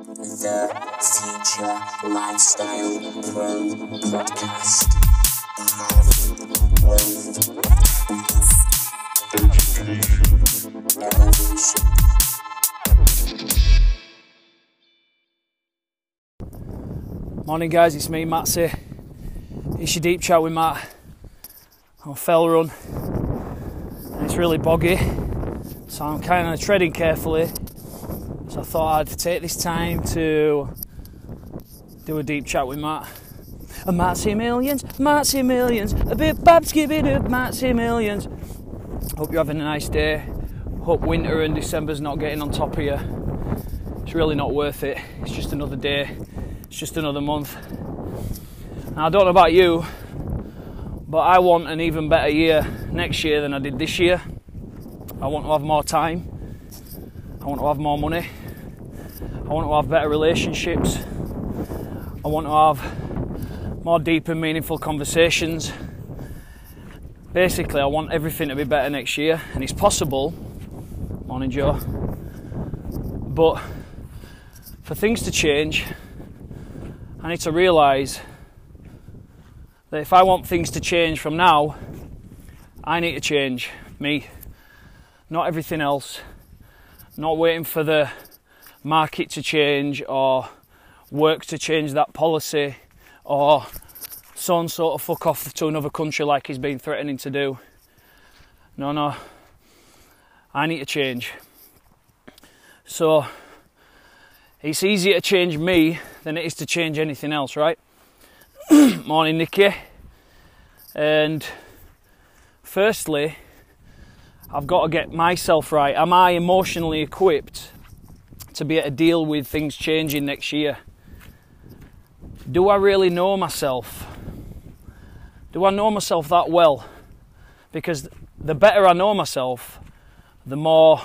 The Future Lifestyle Pro Podcast. Morning, guys. It's me, Matsy. It's your deep chat with Matt on Fell Run. It's really boggy, so I'm kind of treading carefully. So I thought I'd take this time to do a deep chat with Matt. A Matsy Millions, Matsy Millions, a bit babsky bit of Matsy Millions. Hope you're having a nice day. Hope winter and December's not getting on top of you. It's really not worth it. It's just another day. It's just another month. Now, I don't know about you, but I want an even better year next year than I did this year. I want to have more time. I want to have more money. I want to have better relationships. I want to have more deep and meaningful conversations. Basically, I want everything to be better next year, and it's possible. Morning, Joe. But for things to change, I need to realise that if I want things to change from now, I need to change me, not everything else. Not waiting for the market to change or work to change that policy or so and sort of fuck off to another country like he's been threatening to do. No, no. I need to change. So it's easier to change me than it is to change anything else, right? Morning, Nikki. And firstly, I've got to get myself right. Am I emotionally equipped to be able to deal with things changing next year? Do I really know myself? Do I know myself that well? Because the better I know myself, the more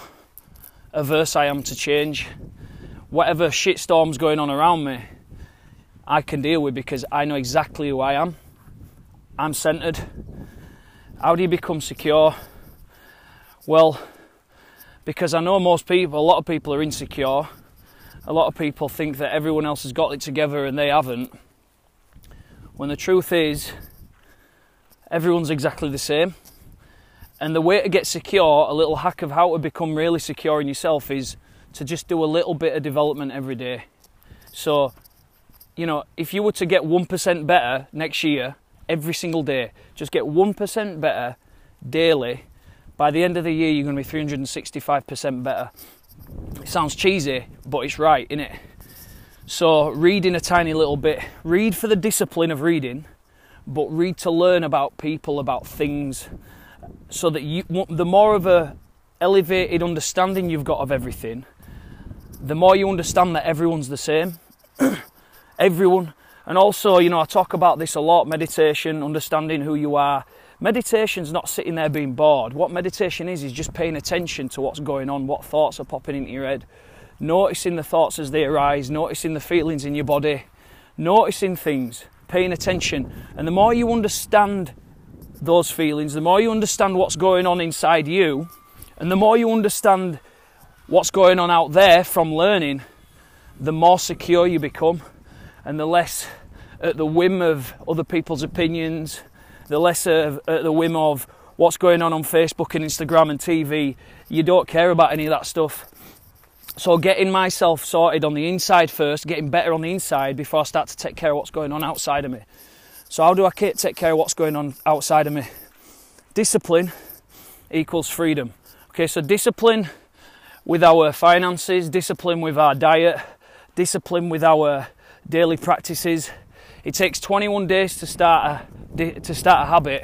averse I am to change. Whatever shitstorm's going on around me, I can deal with because I know exactly who I am. I'm centered. How do you become secure? Well, because I know most people, a lot of people are insecure. A lot of people think that everyone else has got it together and they haven't. When the truth is, everyone's exactly the same. And the way to get secure, a little hack of how to become really secure in yourself is to just do a little bit of development every day. So, you know, if you were to get 1% better next year, every single day, just get 1% better daily, by the end of the year, you're going to be 365% better. It sounds cheesy, but it's right, isn't it? So, reading a tiny little bit, read for the discipline of reading, but read to learn about people, about things, so that you, the more of a elevated understanding you've got of everything, the more you understand that everyone's the same. Everyone. And also, you know, I talk about this a lot meditation, understanding who you are. Meditation's not sitting there being bored. What meditation is, is just paying attention to what's going on, what thoughts are popping into your head, noticing the thoughts as they arise, noticing the feelings in your body, noticing things, paying attention. And the more you understand those feelings, the more you understand what's going on inside you, and the more you understand what's going on out there from learning, the more secure you become and the less at the whim of other people's opinions, the less at uh, the whim of what's going on on Facebook and Instagram and TV. You don't care about any of that stuff. So, getting myself sorted on the inside first, getting better on the inside before I start to take care of what's going on outside of me. So, how do I take care of what's going on outside of me? Discipline equals freedom. Okay, so discipline with our finances, discipline with our diet, discipline with our daily practices. It takes 21 days to start a to start a habit,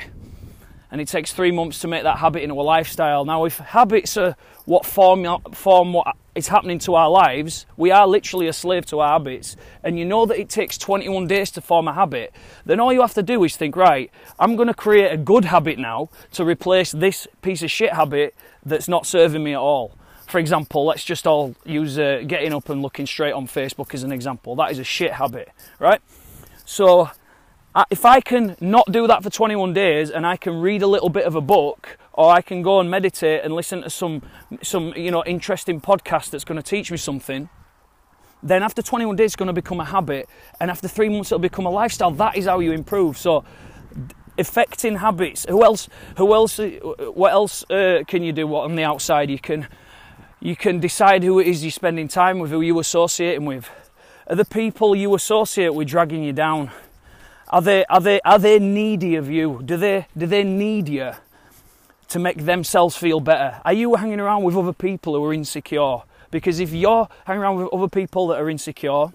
and it takes three months to make that habit into a lifestyle. Now, if habits are what form form what is happening to our lives, we are literally a slave to our habits. And you know that it takes 21 days to form a habit. Then all you have to do is think, right, I'm going to create a good habit now to replace this piece of shit habit that's not serving me at all. For example, let's just all use uh, getting up and looking straight on Facebook as an example. That is a shit habit, right? So, if I can not do that for 21 days and I can read a little bit of a book or I can go and meditate and listen to some some you know interesting podcast that's going to teach me something Then after 21 days, it's going to become a habit, and after three months, it'll become a lifestyle. That is how you improve. So, affecting habits. Who else? Who else? What else uh, can you do? What on the outside? You can, you can decide who it is you're spending time with, who you're associating with. Are the people you associate with dragging you down? Are they are they are they needy of you? Do they do they need you to make themselves feel better? Are you hanging around with other people who are insecure? Because if you're hanging around with other people that are insecure,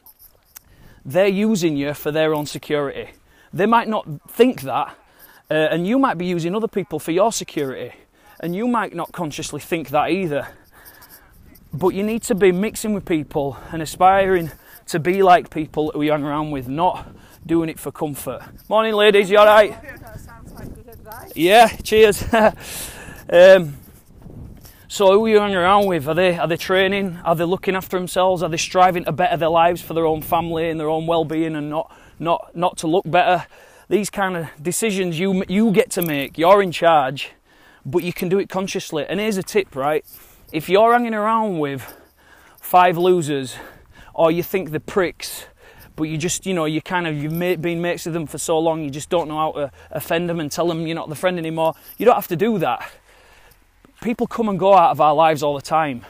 they're using you for their own security. They might not think that, uh, and you might be using other people for your security, and you might not consciously think that either. But you need to be mixing with people and aspiring to be like people that we hang around with, not doing it for comfort. Morning, ladies. You all right? That sounds like good advice. Yeah. Cheers. um, so, who are you hanging around with? Are they are they training? Are they looking after themselves? Are they striving to better their lives for their own family and their own well-being, and not not not to look better? These kind of decisions you you get to make. You're in charge, but you can do it consciously. And here's a tip, right? If you're hanging around with five losers, or you think they're pricks, but you just, you know, you kind of, you've been mates with them for so long, you just don't know how to offend them and tell them you're not the friend anymore. You don't have to do that. People come and go out of our lives all the time.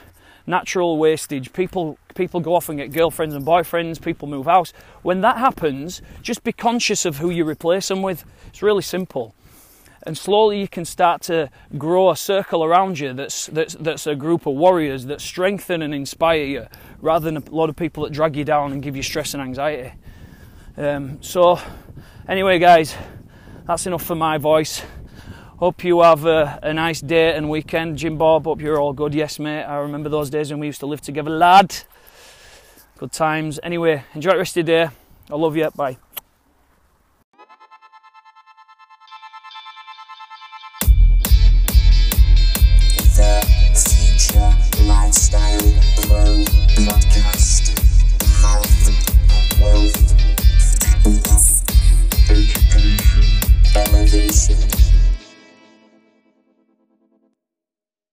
Natural wastage. People, people go off and get girlfriends and boyfriends. People move house. When that happens, just be conscious of who you replace them with. It's really simple and slowly you can start to grow a circle around you that's, that's, that's a group of warriors that strengthen and inspire you rather than a lot of people that drag you down and give you stress and anxiety. Um, so, anyway, guys, that's enough for my voice. Hope you have a, a, nice day and weekend. Jim Bob, hope you're all good. Yes, mate. I remember those days when we used to live together, lad. Good times. Anyway, enjoy the rest of your day. I love you. Bye.